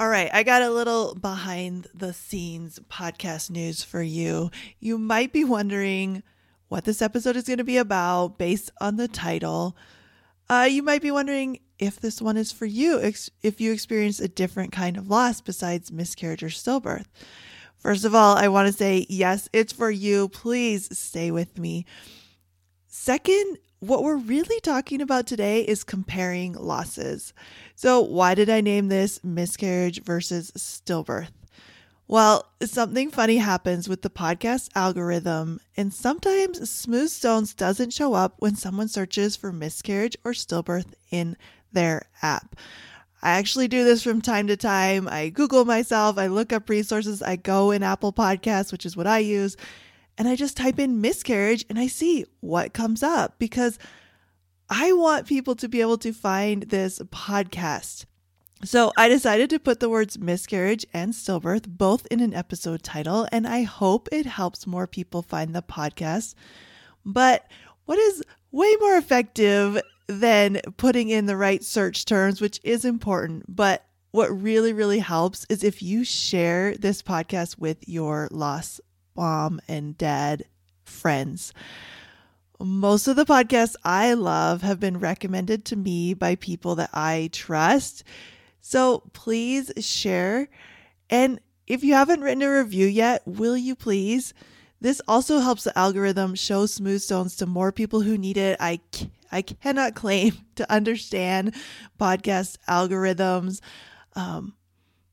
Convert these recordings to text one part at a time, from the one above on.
All right, I got a little behind the scenes podcast news for you. You might be wondering what this episode is going to be about based on the title. Uh, you might be wondering if this one is for you, if you experience a different kind of loss besides miscarriage or stillbirth. First of all, I want to say yes, it's for you. Please stay with me. Second, what we're really talking about today is comparing losses. So, why did I name this miscarriage versus stillbirth? Well, something funny happens with the podcast algorithm, and sometimes Smooth Stones doesn't show up when someone searches for miscarriage or stillbirth in their app. I actually do this from time to time. I Google myself, I look up resources, I go in Apple Podcasts, which is what I use, and I just type in miscarriage and I see what comes up because I want people to be able to find this podcast. So I decided to put the words miscarriage and stillbirth both in an episode title, and I hope it helps more people find the podcast. But what is way more effective than putting in the right search terms, which is important, but what really, really helps is if you share this podcast with your loss mom and dad friends. Most of the podcasts I love have been recommended to me by people that I trust. So please share. And if you haven't written a review yet, will you please? This also helps the algorithm show Smooth Stones to more people who need it. I I cannot claim to understand podcast algorithms, um,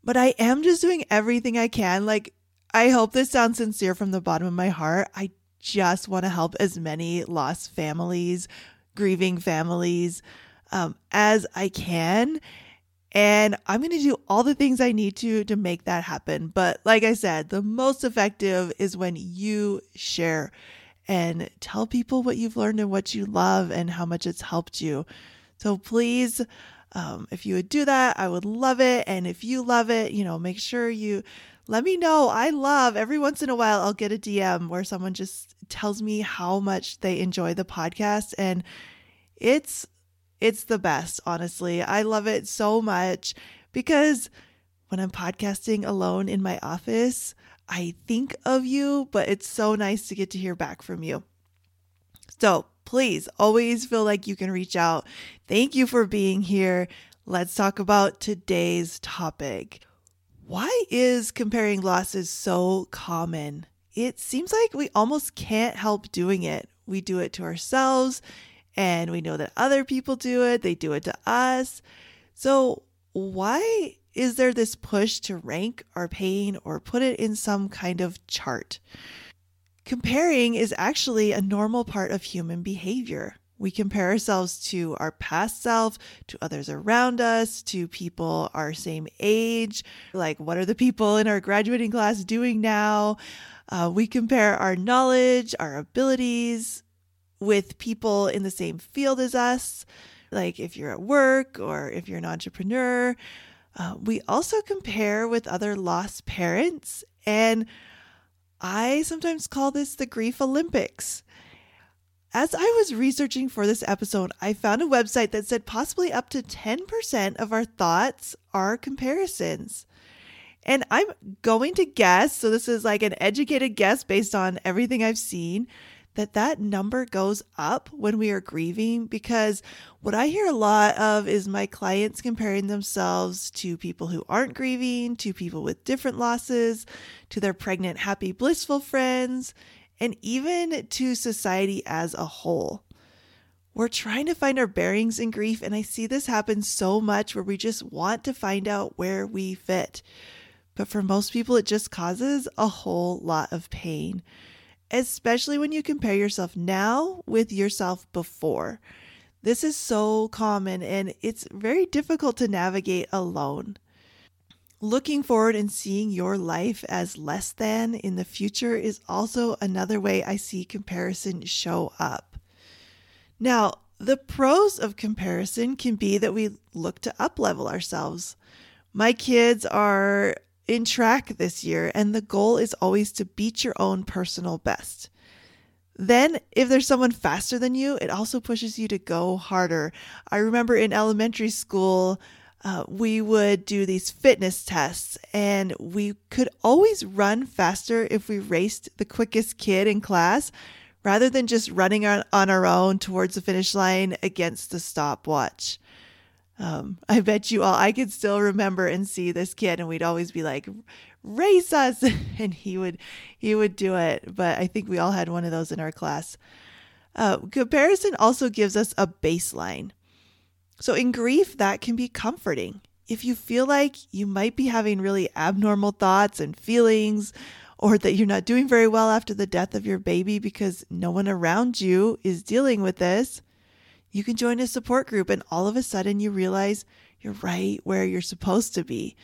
but I am just doing everything I can. Like I hope this sounds sincere from the bottom of my heart. I just want to help as many lost families, grieving families um, as I can. And I'm going to do all the things I need to to make that happen. But like I said, the most effective is when you share and tell people what you've learned and what you love and how much it's helped you. So please, um, if you would do that, I would love it. And if you love it, you know, make sure you let me know. I love every once in a while I'll get a DM where someone just tells me how much they enjoy the podcast and it's it's the best, honestly. I love it so much because when I'm podcasting alone in my office, I think of you, but it's so nice to get to hear back from you. So, please always feel like you can reach out. Thank you for being here. Let's talk about today's topic. Why is comparing losses so common? It seems like we almost can't help doing it. We do it to ourselves, and we know that other people do it, they do it to us. So, why is there this push to rank our pain or put it in some kind of chart? Comparing is actually a normal part of human behavior. We compare ourselves to our past self, to others around us, to people our same age. Like, what are the people in our graduating class doing now? Uh, we compare our knowledge, our abilities with people in the same field as us. Like, if you're at work or if you're an entrepreneur. Uh, we also compare with other lost parents. And I sometimes call this the grief Olympics. As I was researching for this episode, I found a website that said possibly up to 10% of our thoughts are comparisons. And I'm going to guess, so this is like an educated guess based on everything I've seen, that that number goes up when we are grieving because what I hear a lot of is my clients comparing themselves to people who aren't grieving, to people with different losses, to their pregnant, happy, blissful friends, and even to society as a whole. We're trying to find our bearings in grief, and I see this happen so much where we just want to find out where we fit. But for most people, it just causes a whole lot of pain, especially when you compare yourself now with yourself before. This is so common and it's very difficult to navigate alone. Looking forward and seeing your life as less than in the future is also another way I see comparison show up. Now, the pros of comparison can be that we look to uplevel ourselves. My kids are in track this year, and the goal is always to beat your own personal best. Then, if there's someone faster than you, it also pushes you to go harder. I remember in elementary school, uh, we would do these fitness tests, and we could always run faster if we raced the quickest kid in class rather than just running on, on our own towards the finish line against the stopwatch. Um, I bet you all, I could still remember and see this kid, and we'd always be like, race us. And he would, he would do it. But I think we all had one of those in our class. Uh, comparison also gives us a baseline. So in grief, that can be comforting. If you feel like you might be having really abnormal thoughts and feelings, or that you're not doing very well after the death of your baby because no one around you is dealing with this, you can join a support group and all of a sudden you realize you're right where you're supposed to be.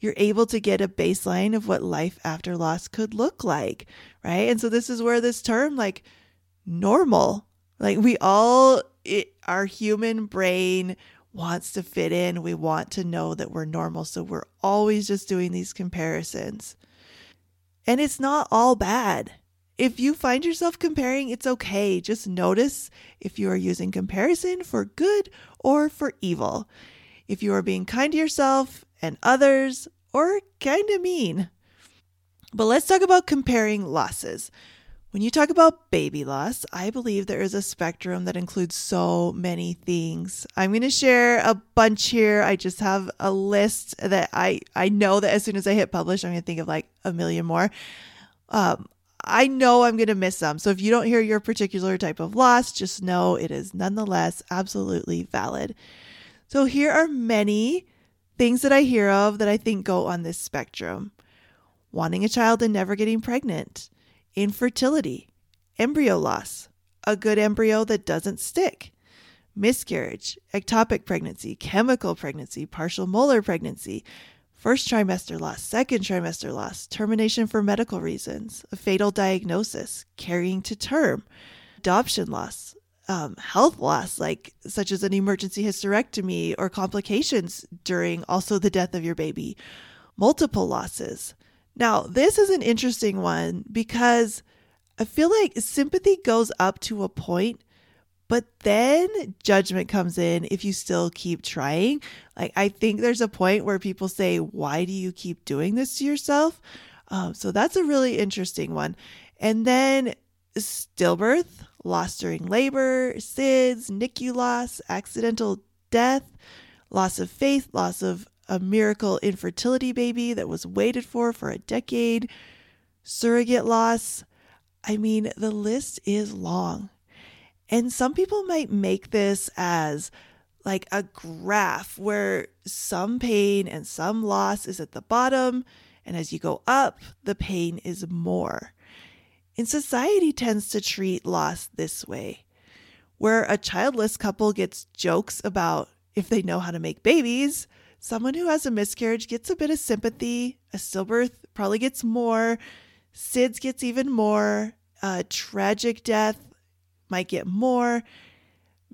You're able to get a baseline of what life after loss could look like, right? And so this is where this term like normal, like we all it, our human brain wants to fit in. We want to know that we're normal. So we're always just doing these comparisons. And it's not all bad. If you find yourself comparing, it's okay. Just notice if you are using comparison for good or for evil. If you are being kind to yourself and others, or kind of mean. But let's talk about comparing losses. When you talk about baby loss, I believe there is a spectrum that includes so many things. I'm going to share a bunch here. I just have a list that I, I know that as soon as I hit publish, I'm going to think of like a million more. Um, I know I'm going to miss some. So if you don't hear your particular type of loss, just know it is nonetheless absolutely valid. So here are many things that I hear of that I think go on this spectrum wanting a child and never getting pregnant, infertility, embryo loss, a good embryo that doesn't stick, miscarriage, ectopic pregnancy, chemical pregnancy, partial molar pregnancy, first trimester loss, second trimester loss, termination for medical reasons, a fatal diagnosis, carrying to term, adoption loss, um, health loss, like such as an emergency hysterectomy or complications during also the death of your baby, multiple losses. Now, this is an interesting one because I feel like sympathy goes up to a point but then judgment comes in if you still keep trying. Like, I think there's a point where people say, Why do you keep doing this to yourself? Um, so that's a really interesting one. And then stillbirth, loss during labor, SIDS, NICU loss, accidental death, loss of faith, loss of a miracle infertility baby that was waited for for a decade, surrogate loss. I mean, the list is long. And some people might make this as like a graph where some pain and some loss is at the bottom. And as you go up, the pain is more. And society tends to treat loss this way, where a childless couple gets jokes about if they know how to make babies. Someone who has a miscarriage gets a bit of sympathy. A stillbirth probably gets more. SIDS gets even more. A tragic death might get more.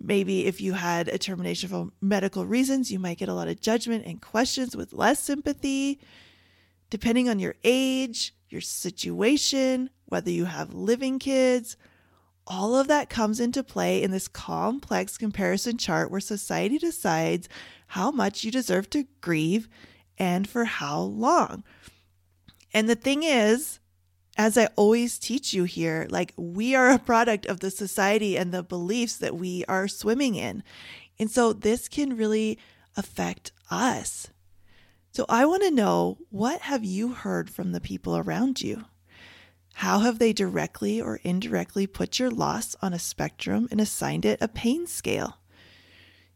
Maybe if you had a termination for medical reasons, you might get a lot of judgment and questions with less sympathy. Depending on your age, your situation, whether you have living kids, all of that comes into play in this complex comparison chart where society decides how much you deserve to grieve and for how long. And the thing is, as I always teach you here, like we are a product of the society and the beliefs that we are swimming in. And so this can really affect us. So I want to know what have you heard from the people around you? How have they directly or indirectly put your loss on a spectrum and assigned it a pain scale?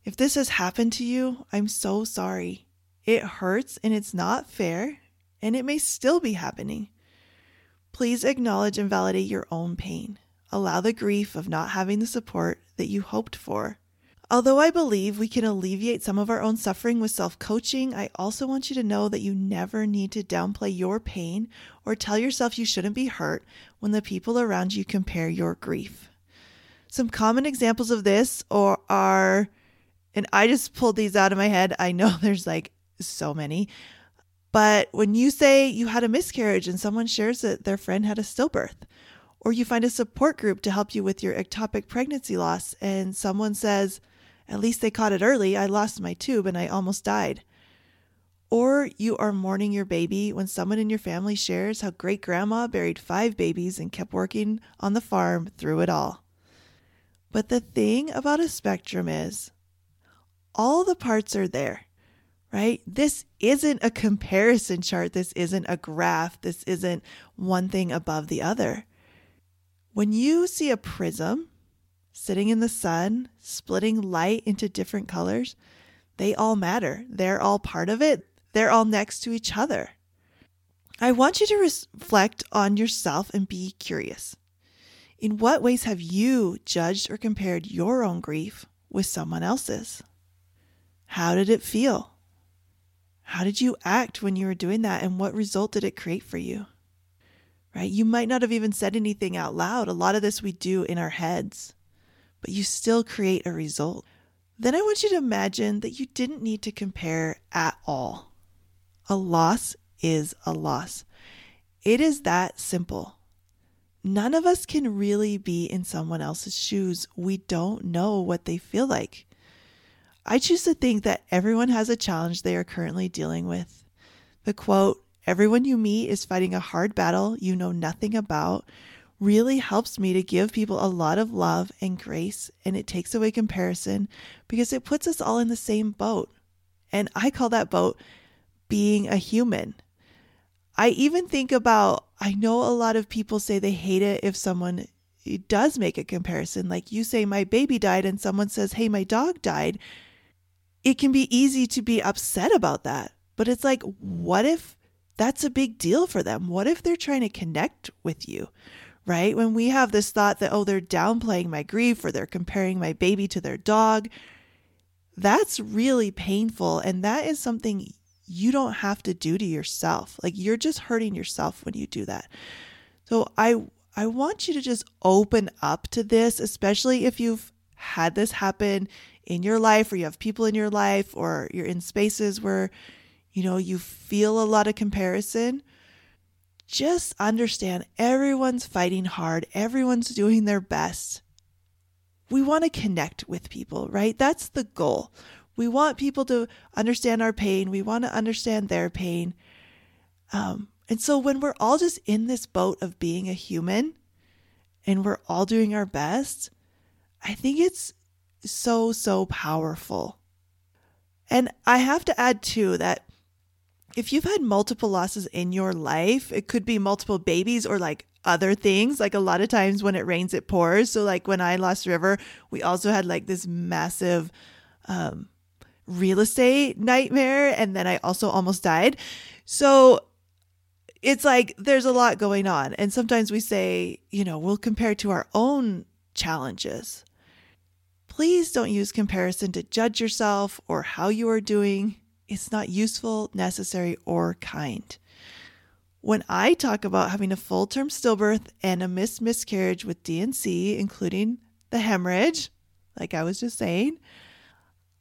If this has happened to you, I'm so sorry. It hurts and it's not fair, and it may still be happening. Please acknowledge and validate your own pain. Allow the grief of not having the support that you hoped for. Although I believe we can alleviate some of our own suffering with self coaching, I also want you to know that you never need to downplay your pain or tell yourself you shouldn't be hurt when the people around you compare your grief. Some common examples of this are, and I just pulled these out of my head. I know there's like so many, but when you say you had a miscarriage and someone shares that their friend had a stillbirth, or you find a support group to help you with your ectopic pregnancy loss and someone says, at least they caught it early. I lost my tube and I almost died. Or you are mourning your baby when someone in your family shares how great grandma buried five babies and kept working on the farm through it all. But the thing about a spectrum is all the parts are there, right? This isn't a comparison chart. This isn't a graph. This isn't one thing above the other. When you see a prism, sitting in the sun, splitting light into different colors, they all matter. They're all part of it. They're all next to each other. I want you to reflect on yourself and be curious. In what ways have you judged or compared your own grief with someone else's? How did it feel? How did you act when you were doing that, and what result did it create for you? Right? You might not have even said anything out loud. A lot of this we do in our heads but you still create a result. Then I want you to imagine that you didn't need to compare at all. A loss is a loss. It is that simple. None of us can really be in someone else's shoes. We don't know what they feel like. I choose to think that everyone has a challenge they are currently dealing with. The quote, everyone you meet is fighting a hard battle you know nothing about, really helps me to give people a lot of love and grace, and it takes away comparison because it puts us all in the same boat. And I call that boat being a human. I even think about, I know a lot of people say they hate it if someone does make a comparison. Like you say, my baby died, and someone says, hey, my dog died. It can be easy to be upset about that. But it's like, what if that's a big deal for them? What if they're trying to connect with you? Right? When we have this thought that, oh, they're downplaying my grief or they're comparing my baby to their dog, that's really painful. And that is something you don't have to do to yourself. Like you're just hurting yourself when you do that. So I I want you to just open up to this, especially if you've had this happen in your life or you have people in your life or you're in spaces where you know you feel a lot of comparison just understand everyone's fighting hard, everyone's doing their best. We want to connect with people, right? That's the goal. We want people to understand our pain, we want to understand their pain. Um, and so when we're all just in this boat of being a human and we're all doing our best, I think it's so, so powerful. And I have to add too that if you've had multiple losses in your life, it could be multiple babies or like other things. Like a lot of times when it rains, it pours. So, like when I lost River, we also had like this massive um, real estate nightmare. And then I also almost died. So, it's like there's a lot going on. And sometimes we say, you know, we'll compare to our own challenges. Please don't use comparison to judge yourself or how you are doing it's not useful, necessary, or kind. When I talk about having a full term stillbirth and a missed miscarriage with D&C, including the hemorrhage, like I was just saying,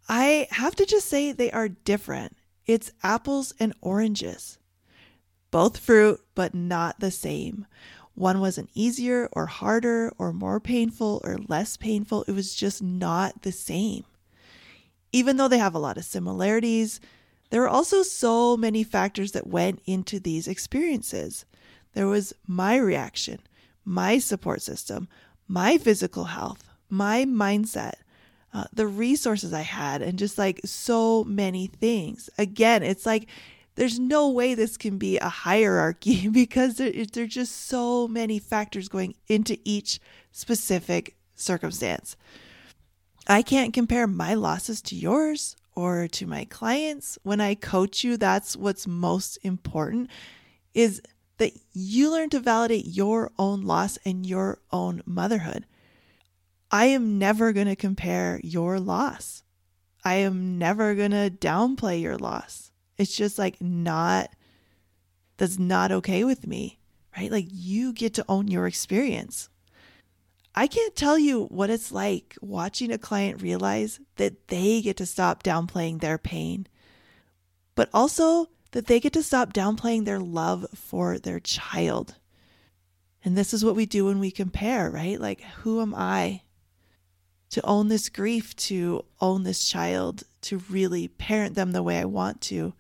I have to just say they are different. It's apples and oranges. Both fruit, but not the same. One wasn't easier or harder or more painful or less painful. It was just not the same. Even though they have a lot of similarities, there were also so many factors that went into these experiences. There was my reaction, my support system, my physical health, my mindset, uh, the resources I had, and just like so many things. Again, it's like there's no way this can be a hierarchy because there, there's just so many factors going into each specific circumstance. I can't compare my losses to yours or to my clients when I coach you, that's what's most important is that you learn to validate your own loss and your own motherhood. I am never going to compare your loss. I am never going to downplay your loss. It's just like not, that's not okay with me, right? Like you get to own your experience. I can't tell you what it's like watching a client realize that they get to stop downplaying their pain, but also that they get to stop downplaying their love for their child. And this is what we do when we compare, right? Like, who am I to own this grief, to own this child, to really parent them the way I want to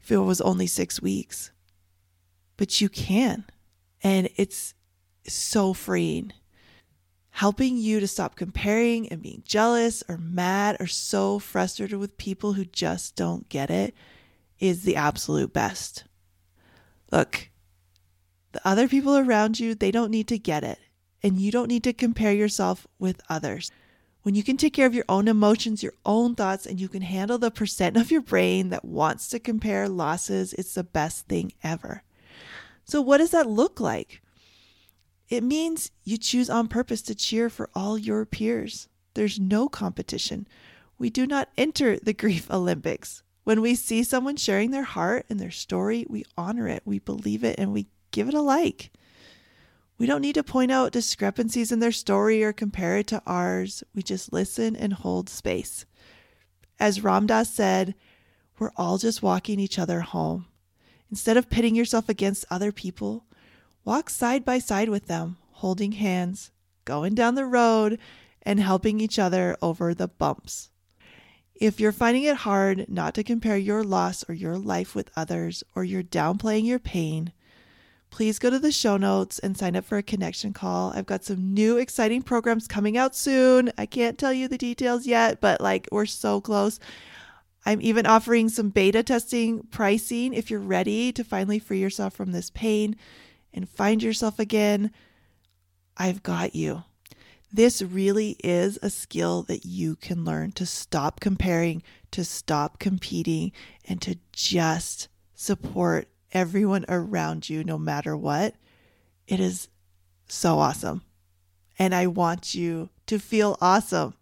if it was only six weeks? But you can. And it's so freeing helping you to stop comparing and being jealous or mad or so frustrated with people who just don't get it is the absolute best. Look, the other people around you, they don't need to get it, and you don't need to compare yourself with others. When you can take care of your own emotions, your own thoughts, and you can handle the percent of your brain that wants to compare losses, it's the best thing ever. So, what does that look like? It means you choose on purpose to cheer for all your peers. There's no competition. We do not enter the grief Olympics. When we see someone sharing their heart and their story, we honor it, we believe it, and we give it a like. We don't need to point out discrepancies in their story or compare it to ours. We just listen and hold space. As Ram Dass said, we're all just walking each other home. Instead of pitting yourself against other people, Walk side by side with them, holding hands, going down the road, and helping each other over the bumps. If you're finding it hard not to compare your loss or your life with others, or you're downplaying your pain, please go to the show notes and sign up for a connection call. I've got some new exciting programs coming out soon. I can't tell you the details yet, but like we're so close. I'm even offering some beta testing pricing if you're ready to finally free yourself from this pain and find yourself again, I've got you. This really is a skill that you can learn to stop comparing, to stop competing, and to just support everyone around you no matter what. It is so awesome. And I want you to feel awesome.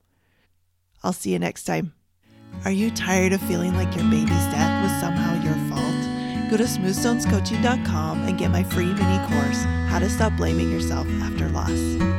I'll see you next time. Are you tired of feeling like your baby's death was somehow? Go to smoothstonescoaching.com and get my free mini course, How to Stop Blaming Yourself After Loss.